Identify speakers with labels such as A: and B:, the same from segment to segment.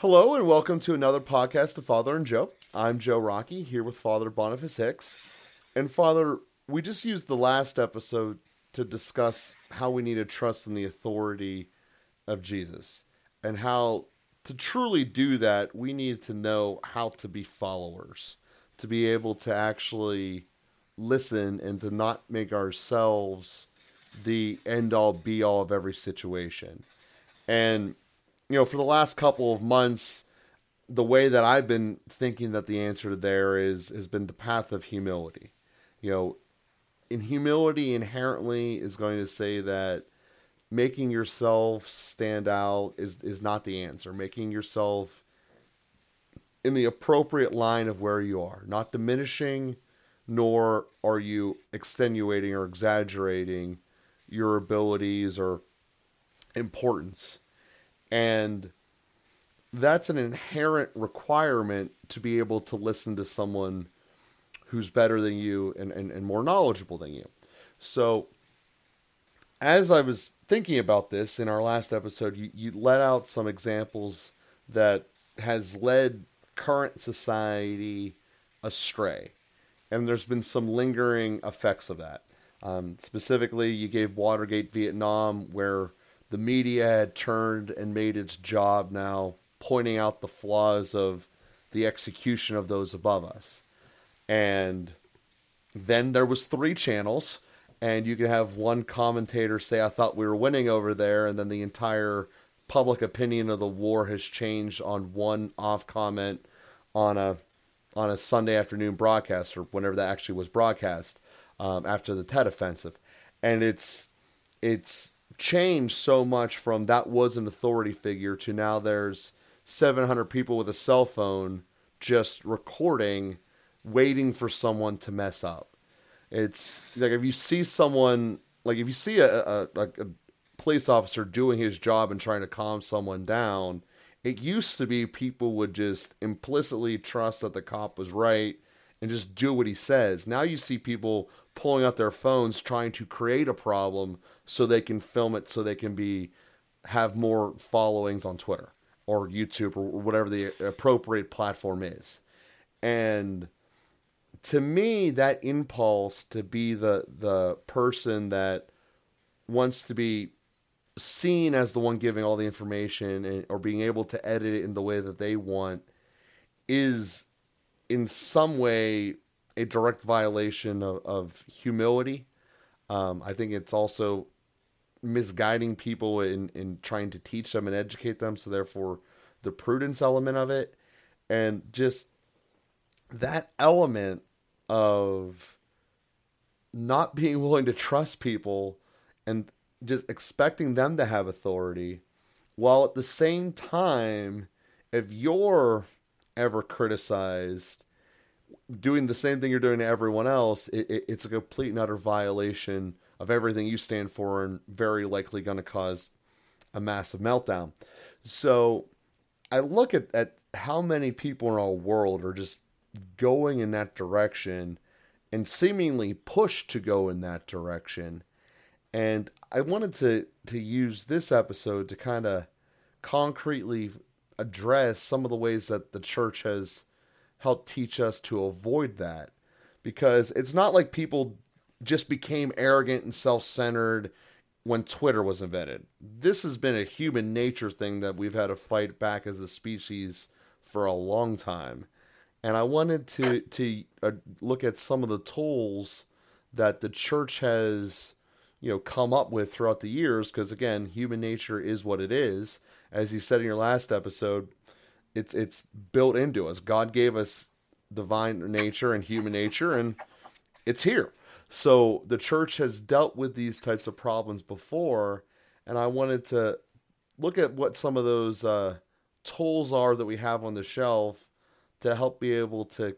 A: Hello and welcome to another podcast of Father and Joe. I'm Joe Rockey here with Father Boniface Hicks. And Father, we just used the last episode to discuss how we need to trust in the authority of Jesus and how to truly do that, we need to know how to be followers, to be able to actually listen and to not make ourselves the end all be all of every situation. And, you know, for the last couple of months, the way that I've been thinking that the answer to there is has been the path of humility. You know, in humility inherently is going to say that making yourself stand out is is not the answer. Making yourself in the appropriate line of where you are, not diminishing, nor are you extenuating or exaggerating your abilities or importance. And that's an inherent requirement to be able to listen to someone who's better than you and, and, and more knowledgeable than you. So as I was thinking about this in our last episode, you, you let out some examples that has led current society astray. And there's been some lingering effects of that. Um, specifically, you gave Watergate Vietnam, where the media had turned and made its job now pointing out the flaws of the execution of those above us. And then there was three channels and you can have one commentator say, I thought we were winning over there, and then the entire public opinion of the war has changed on one off comment on a on a Sunday afternoon broadcast or whenever that actually was broadcast um, after the Tet offensive, and it's it's changed so much from that was an authority figure to now there's 700 people with a cell phone just recording, waiting for someone to mess up. It's like if you see someone, like if you see a, a, a police officer doing his job and trying to calm someone down, it used to be people would just implicitly trust that the cop was right and just do what he says. Now you see people pulling out their phones trying to create a problem so they can film it so they can be have more followings on Twitter or YouTube or whatever the appropriate platform is. And to me that impulse to be the the person that wants to be seen as the one giving all the information and, or being able to edit it in the way that they want is in some way a direct violation of, of humility. Um, I think it's also misguiding people in, in trying to teach them and educate them. So therefore the prudence element of it and just that element of not being willing to trust people and just expecting them to have authority while at the same time if you're ever criticized doing the same thing you're doing to everyone else it, it, it's a complete and utter violation of everything you stand for and very likely going to cause a massive meltdown so i look at, at how many people in our world are just going in that direction and seemingly pushed to go in that direction. And I wanted to to use this episode to kind of concretely address some of the ways that the church has helped teach us to avoid that. Because it's not like people just became arrogant and self-centered when Twitter was invented. This has been a human nature thing that we've had to fight back as a species for a long time. And I wanted to to uh, look at some of the tools that the church has you know come up with throughout the years because again human nature is what it is as you said in your last episode it's it's built into us. God gave us divine nature and human nature and it's here. So the church has dealt with these types of problems before and i wanted to look at what some of those uh, tools are that we have on the shelf to help be able to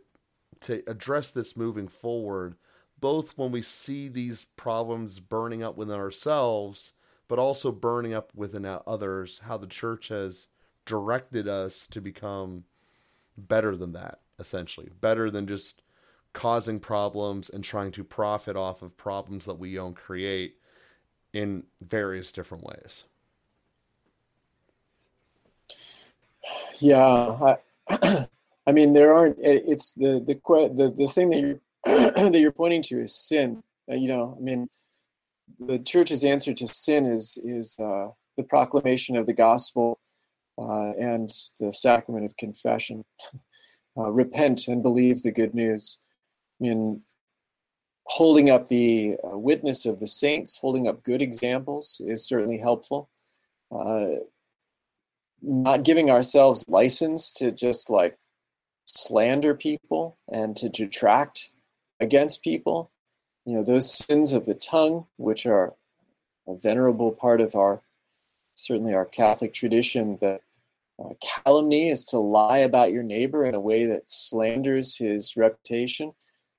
A: to address this moving forward both when we see these problems burning up within ourselves but also burning up within others how the church has directed us to become better than that essentially better than just causing problems and trying to profit off of problems that we don't create in various different ways
B: Yeah, I, I mean there aren't. It's the the the the thing that you're that you're pointing to is sin. Uh, you know, I mean, the church's answer to sin is is uh, the proclamation of the gospel uh, and the sacrament of confession. Uh, repent and believe the good news. I mean, holding up the uh, witness of the saints, holding up good examples is certainly helpful. Uh, not giving ourselves license to just like slander people and to detract against people. You know, those sins of the tongue, which are a venerable part of our, certainly our Catholic tradition, that uh, calumny is to lie about your neighbor in a way that slanders his reputation.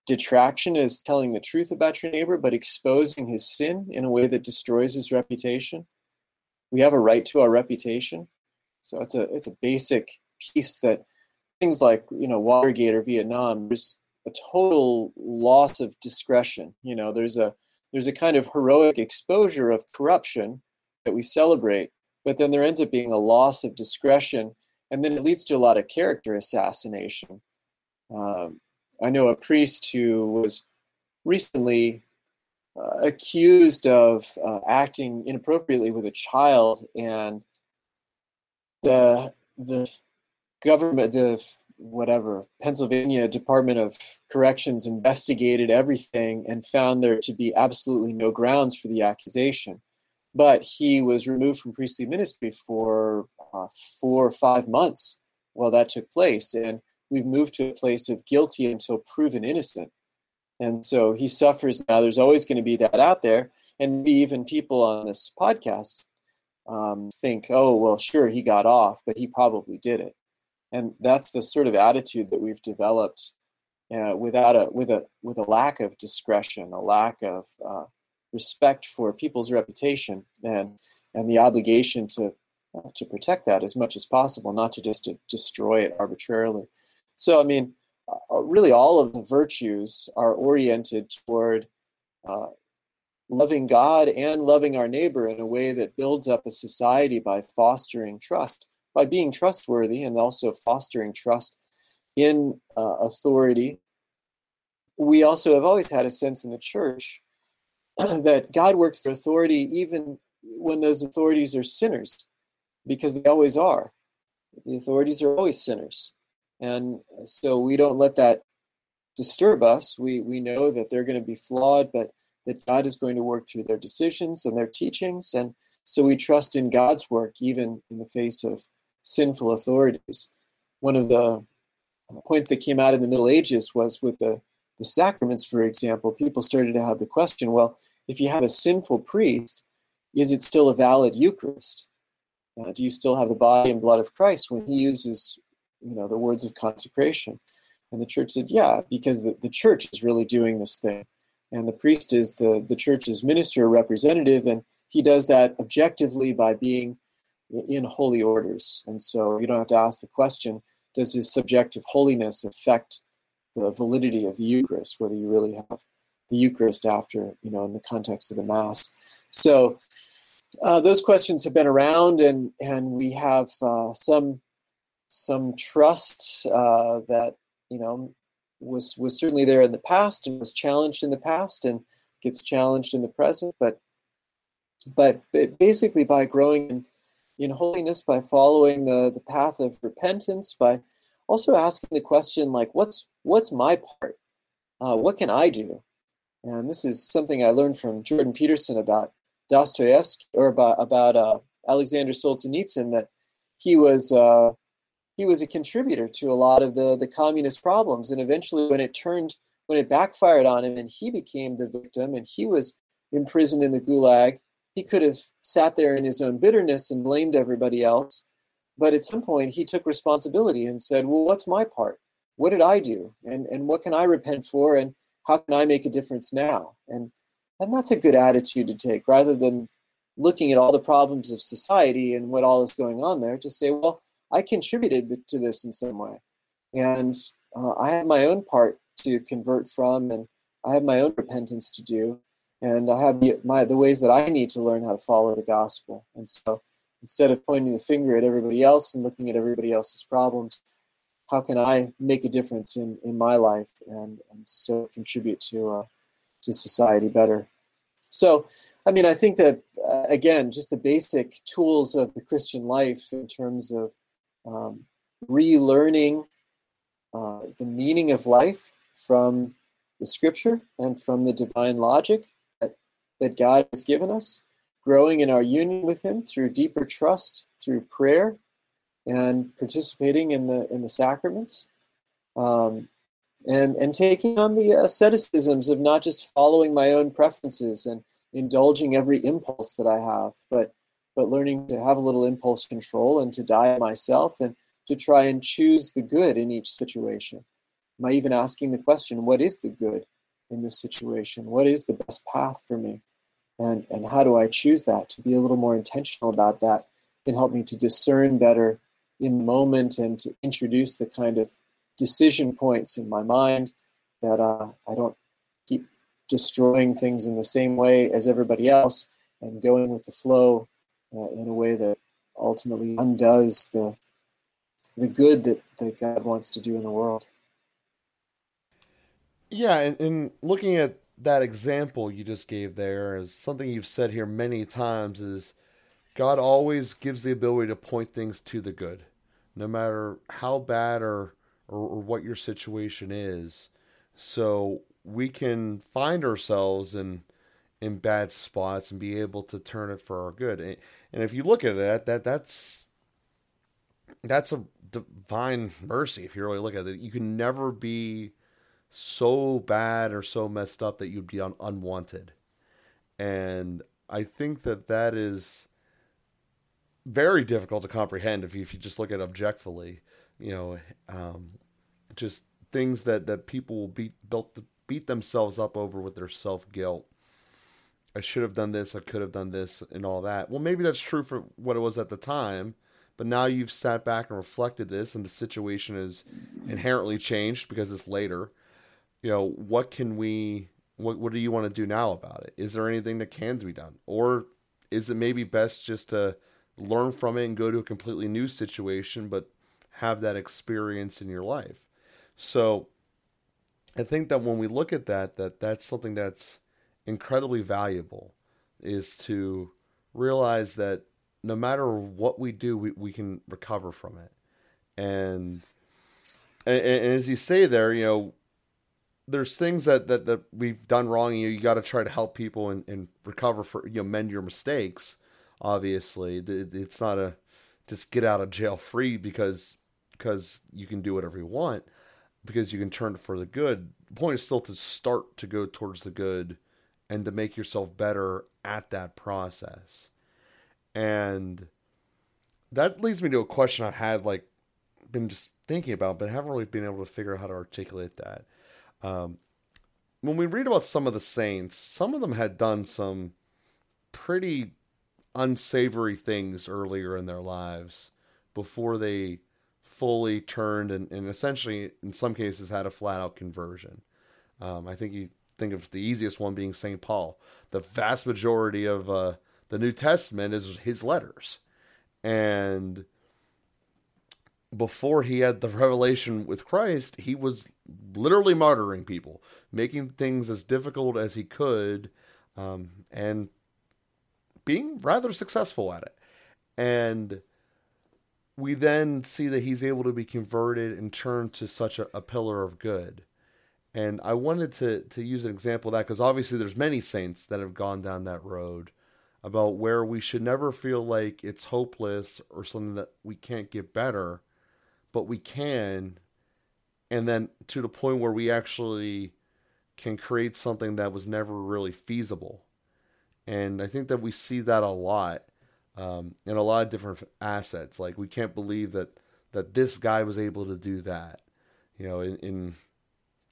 B: Detraction is telling the truth about your neighbor, but exposing his sin in a way that destroys his reputation. We have a right to our reputation. So it's a it's a basic piece that things like you know Watergate or Vietnam, there's a total loss of discretion. You know, there's a there's a kind of heroic exposure of corruption that we celebrate, but then there ends up being a loss of discretion, and then it leads to a lot of character assassination. Um, I know a priest who was recently uh, accused of uh, acting inappropriately with a child, and the the government, the whatever Pennsylvania Department of Corrections investigated everything and found there to be absolutely no grounds for the accusation. But he was removed from priestly ministry for uh, four or five months while that took place, and we've moved to a place of guilty until proven innocent. And so he suffers now. There's always going to be that out there, and maybe even people on this podcast um, think, "Oh, well, sure, he got off, but he probably did it." And that's the sort of attitude that we've developed uh, without a with a with a lack of discretion, a lack of uh, respect for people's reputation, and and the obligation to uh, to protect that as much as possible, not to just to destroy it arbitrarily. So, I mean, uh, really, all of the virtues are oriented toward uh, loving God and loving our neighbor in a way that builds up a society by fostering trust by being trustworthy and also fostering trust in uh, authority. We also have always had a sense in the church that God works through authority even when those authorities are sinners, because they always are. The authorities are always sinners. And so we don't let that disturb us. We, we know that they're going to be flawed, but that God is going to work through their decisions and their teachings. And so we trust in God's work, even in the face of sinful authorities. One of the points that came out in the Middle Ages was with the, the sacraments, for example, people started to have the question well, if you have a sinful priest, is it still a valid Eucharist? Uh, do you still have the body and blood of Christ when he uses, you know, the words of consecration? And the church said, yeah, because the, the church is really doing this thing. And the priest is the, the church's minister representative, and he does that objectively by being in holy orders. And so you don't have to ask the question does his subjective holiness affect the validity of the Eucharist, whether you really have the Eucharist after, you know, in the context of the Mass? So uh, those questions have been around, and, and we have uh, some some trust uh, that you know was was certainly there in the past and was challenged in the past and gets challenged in the present but but basically by growing in in holiness by following the, the path of repentance, by also asking the question like, what's what's my part? Uh, what can I do? And this is something I learned from Jordan Peterson about Dostoevsky or about about uh, Alexander Solzhenitsyn that he was uh, he was a contributor to a lot of the the communist problems, and eventually when it turned when it backfired on him and he became the victim and he was imprisoned in the gulag he could have sat there in his own bitterness and blamed everybody else. But at some point, he took responsibility and said, Well, what's my part? What did I do? And, and what can I repent for? And how can I make a difference now? And, and that's a good attitude to take rather than looking at all the problems of society and what all is going on there to say, Well, I contributed to this in some way. And uh, I have my own part to convert from, and I have my own repentance to do and I have the, my the ways that I need to learn how to follow the gospel. And so instead of pointing the finger at everybody else and looking at everybody else's problems, how can I make a difference in, in my life and, and so contribute to uh, to society better? So, I mean, I think that uh, again, just the basic tools of the Christian life in terms of um, relearning uh, the meaning of life from the Scripture and from the divine logic that, God has given us, growing in our union with Him through deeper trust, through prayer, and participating in the in the sacraments. Um, and and taking on the asceticisms of not just following my own preferences and indulging every impulse that I have, but but learning to have a little impulse control and to diet myself and to try and choose the good in each situation. Am I even asking the question, what is the good in this situation? What is the best path for me? And and how do I choose that? To be a little more intentional about that can help me to discern better in the moment and to introduce the kind of decision points in my mind that uh, I don't keep destroying things in the same way as everybody else and going with the flow uh, in a way that ultimately undoes the the good that, that God wants to do in the world.
A: Yeah, and, and looking at that example you just gave there is something you've said here many times is God always gives the ability to point things to the good, no matter how bad or or, or what your situation is. So we can find ourselves in in bad spots and be able to turn it for our good. And, and if you look at it, that that's that's a divine mercy. If you really look at it, you can never be so bad or so messed up that you'd be un- unwanted. And I think that that is very difficult to comprehend if you, if you just look at it objectively you know, um, just things that that people will beat built beat themselves up over with their self guilt. I should have done this. I could have done this, and all that. Well, maybe that's true for what it was at the time, but now you've sat back and reflected this, and the situation is inherently changed because it's later. You know, what can we? What What do you want to do now about it? Is there anything that can be done, or is it maybe best just to learn from it and go to a completely new situation, but have that experience in your life. So I think that when we look at that, that that's something that's incredibly valuable is to realize that no matter what we do, we, we can recover from it. And, and, and as you say there, you know, there's things that, that, that we've done wrong. You, you got to try to help people and, and recover for, you know, mend your mistakes. Obviously it's not a, just get out of jail free because because you can do whatever you want because you can turn for the good. The point is still to start to go towards the good and to make yourself better at that process. And that leads me to a question I've had like been just thinking about, but haven't really been able to figure out how to articulate that. Um, when we read about some of the saints, some of them had done some pretty unsavory things earlier in their lives before they fully turned and, and essentially, in some cases, had a flat out conversion. Um, I think you think of the easiest one being St. Paul. The vast majority of uh, the New Testament is his letters. And before he had the revelation with Christ, he was literally martyring people, making things as difficult as he could, um, and being rather successful at it. And we then see that he's able to be converted and turned to such a, a pillar of good. And I wanted to to use an example of that because obviously there's many saints that have gone down that road about where we should never feel like it's hopeless or something that we can't get better, but we can, and then to the point where we actually can create something that was never really feasible. And I think that we see that a lot um, and a lot of different assets. Like we can't believe that that this guy was able to do that. You know, in, in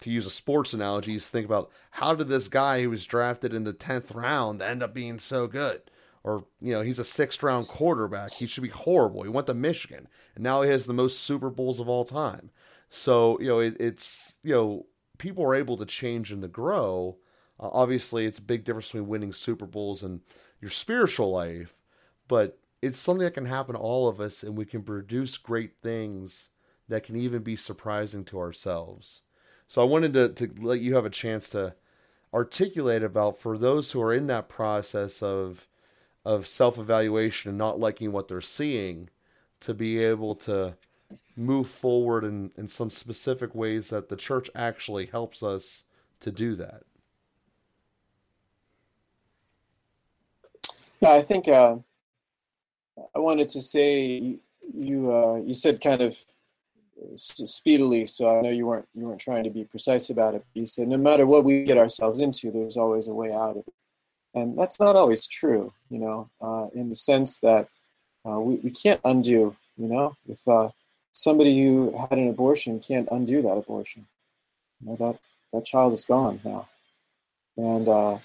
A: to use a sports analogy, is think about how did this guy who was drafted in the tenth round end up being so good? Or you know, he's a sixth round quarterback. He should be horrible. He went to Michigan, and now he has the most Super Bowls of all time. So you know, it, it's you know, people are able to change and to grow. Uh, obviously, it's a big difference between winning Super Bowls and your spiritual life but it's something that can happen to all of us, and we can produce great things that can even be surprising to ourselves. So I wanted to, to let you have a chance to articulate about for those who are in that process of of self evaluation and not liking what they're seeing, to be able to move forward in, in some specific ways that the church actually helps us to do that.
B: Yeah, I think uh, I wanted to say you uh, you said kind of speedily, so I know you weren't you weren't trying to be precise about it. You said no matter what we get ourselves into, there's always a way out of it, and that's not always true. You know, uh, in the sense that uh, we we can't undo. You know, if uh, somebody who had an abortion can't undo that abortion, you know, that that child is gone now, and uh,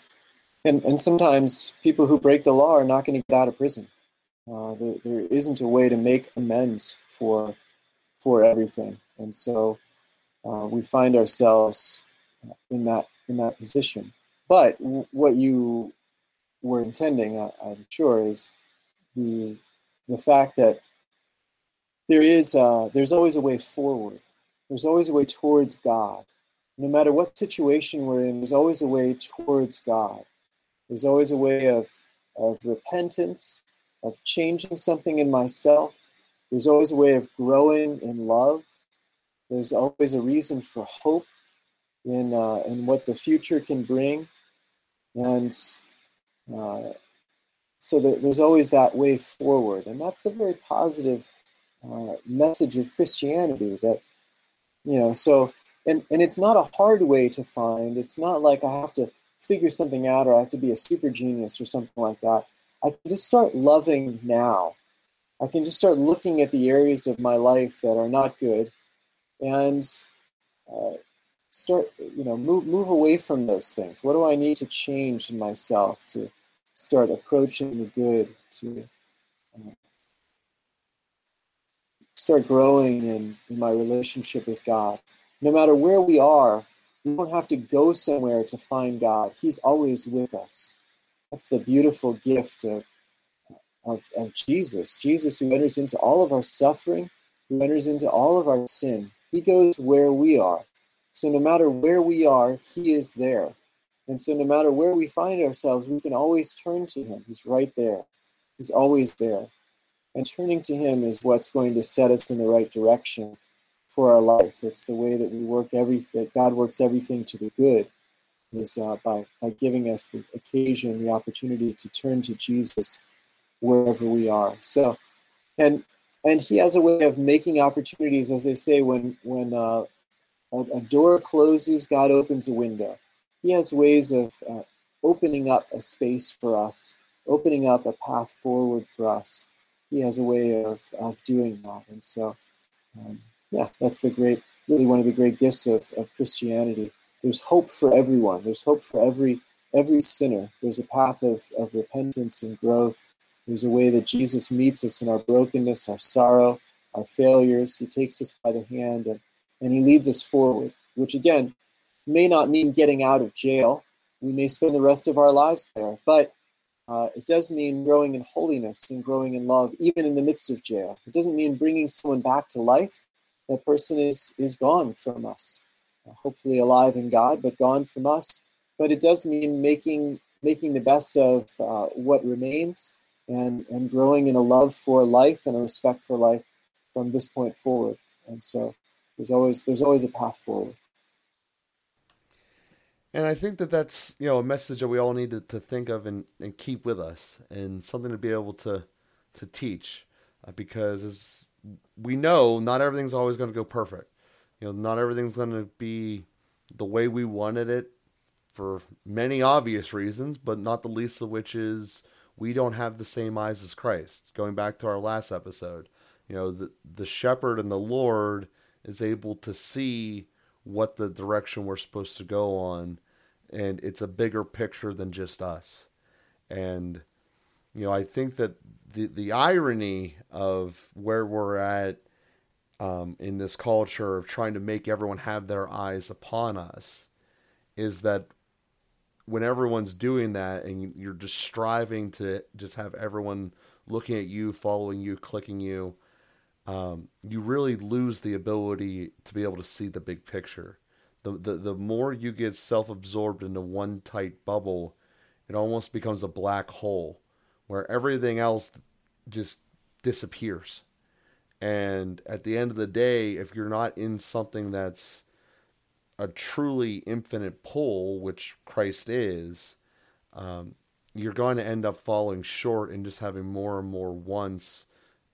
B: and and sometimes people who break the law are not going to get out of prison. Uh, there, there isn't a way to make amends for for everything, and so uh, we find ourselves in that in that position. But what you were intending, I, am sure, is the the fact that there is there's always a way forward. There's always a way towards God. No matter what situation we're in, there's always a way towards God. There's always a way of, of repentance, of changing something in myself. There's always a way of growing in love. There's always a reason for hope in, uh, in what the future can bring. And uh, so there's always that way forward. And that's the very positive uh, message of Christianity that, you know, so, and, and it's not a hard way to find. It's not like I have to figure something out or I have to be a super genius or something like that. I can just start loving now. I can just start looking at the areas of my life that are not good and uh, start, you know, move, move away from those things. What do I need to change in myself to start approaching the good, to uh, start growing in, in my relationship with God? No matter where we are, we don't have to go somewhere to find God. He's always with us. That's the beautiful gift of, of, of Jesus. Jesus, who enters into all of our suffering, who enters into all of our sin. He goes where we are. So no matter where we are, He is there. And so no matter where we find ourselves, we can always turn to Him. He's right there. He's always there. And turning to Him is what's going to set us in the right direction for our life. It's the way that we work every that God works everything to the good is uh, by by giving us the occasion, the opportunity to turn to Jesus wherever we are. So, and and He has a way of making opportunities, as they say, when when uh, a, a, door closes, God opens a window. He has ways of uh, opening up a space for us, opening up a path forward for us. He has a way of of doing that, and so. Um, yeah, that's the great, really one of the great gifts of, of Christianity. There's hope for everyone. There's hope for every every sinner. There's a path of, of repentance and growth. There's a way that Jesus meets us in our brokenness, our sorrow, our failures. He takes us by the hand and, and he leads us forward, which again may not mean getting out of jail. We may spend the rest of our lives there, but uh, it does mean growing in holiness and growing in love, even in the midst of jail. It doesn't mean bringing someone back to life, that person is is gone from us uh, hopefully alive in god but gone from us but it does mean making making the best of uh, what remains and and growing in a love for life and a respect for life from this point forward and so there's always there's always a path forward
A: and I think that that's you know a message that we all need to, to think of and, and keep with us, and something to be able to to teach, uh, because as we know not everything's always going to go perfect. You know, not everything's going to be the way we wanted it for many obvious reasons, but not the least of which is we don't have the same eyes as Christ. Going back to our last episode, you know, the the shepherd and the Lord is able to see what the direction we're supposed to go on and it's a bigger picture than just us. And you know, I think that the the irony of where we're at um, in this culture of trying to make everyone have their eyes upon us is that when everyone's doing that and you're just striving to just have everyone looking at you, following you, clicking you, um, you really lose the ability to be able to see the big picture. The, the, the more you get self absorbed into one tight bubble, it almost becomes a black hole where everything else just disappears. And at the end of the day, if you're not in something that's a truly infinite pull, which Christ is, um, you're going to end up falling short and just having more and more wants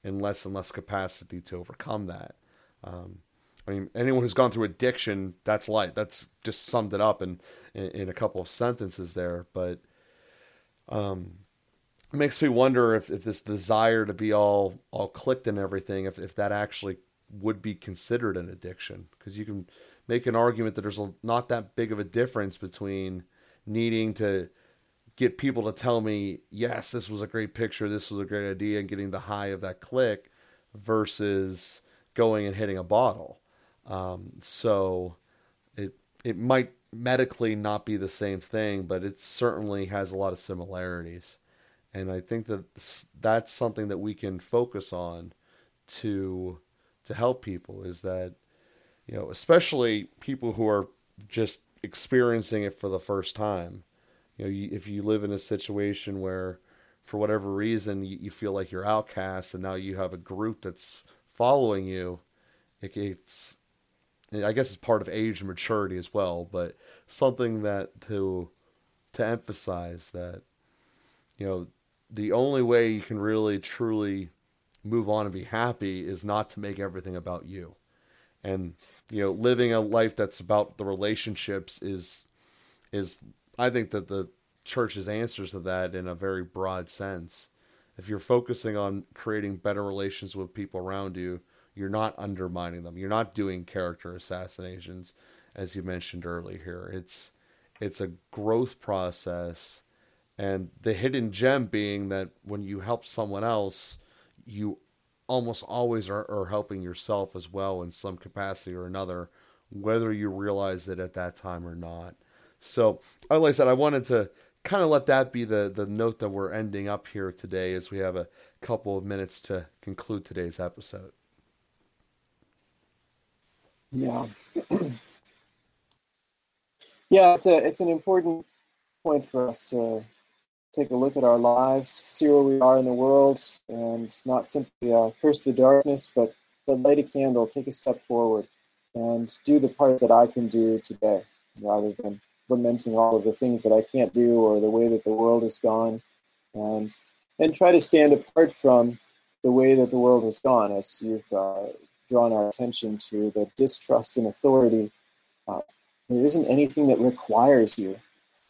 A: and less and less capacity to overcome that. Um, I mean, anyone who's gone through addiction, that's light. That's just summed it up in, in, in a couple of sentences there. But um, it makes me wonder if, if this desire to be all all clicked and everything, if, if that actually would be considered an addiction. Because you can make an argument that there's a, not that big of a difference between needing to get people to tell me, yes, this was a great picture, this was a great idea, and getting the high of that click versus going and hitting a bottle. Um, so it it might medically not be the same thing, but it certainly has a lot of similarities. And I think that that's something that we can focus on to to help people is that you know, especially people who are just experiencing it for the first time you know, you, if you live in a situation where, for whatever reason, you, you, feel like you're outcast, and now you have a group that's following you, it, it's, I guess it's part of age and maturity as well, but something that to to emphasize that, you know, the only way you can really truly move on and be happy is not to make everything about you. And you know, living a life that's about the relationships is is I think that the church's answers to that in a very broad sense. If you're focusing on creating better relations with people around you, you're not undermining them. You're not doing character assassinations, as you mentioned earlier. Here, it's it's a growth process, and the hidden gem being that when you help someone else, you almost always are, are helping yourself as well in some capacity or another, whether you realize it at that time or not. So, like I said, I wanted to kind of let that be the the note that we're ending up here today, as we have a couple of minutes to conclude today's episode.
B: Yeah, yeah, it's a it's an important point for us to take a look at our lives, see where we are in the world, and not simply uh, curse the darkness, but but light a candle, take a step forward, and do the part that I can do today, rather than lamenting all of the things that I can't do or the way that the world has gone, and and try to stand apart from the way that the world has gone, as you've uh, drawn our attention to the distrust in authority. Uh, there isn't anything that requires you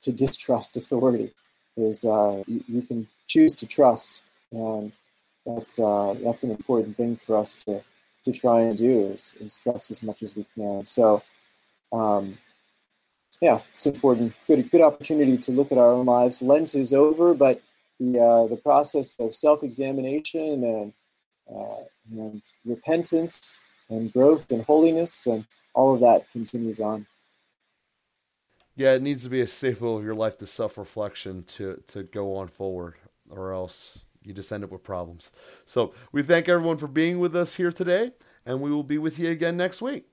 B: to distrust authority. Is uh, you, you, can choose to trust, and that's uh, that's an important thing for us to to try and do is, is trust as much as we can. So. Um, yeah, it's important. Good, good opportunity to look at our own lives. Lent is over, but the uh, the process of self-examination and uh, and repentance and growth and holiness and all of that continues on.
A: Yeah, it needs to be a staple of your life, the self-reflection to to go on forward, or else you just end up with problems. So we thank everyone for being with us here today, and we will be with you again next week.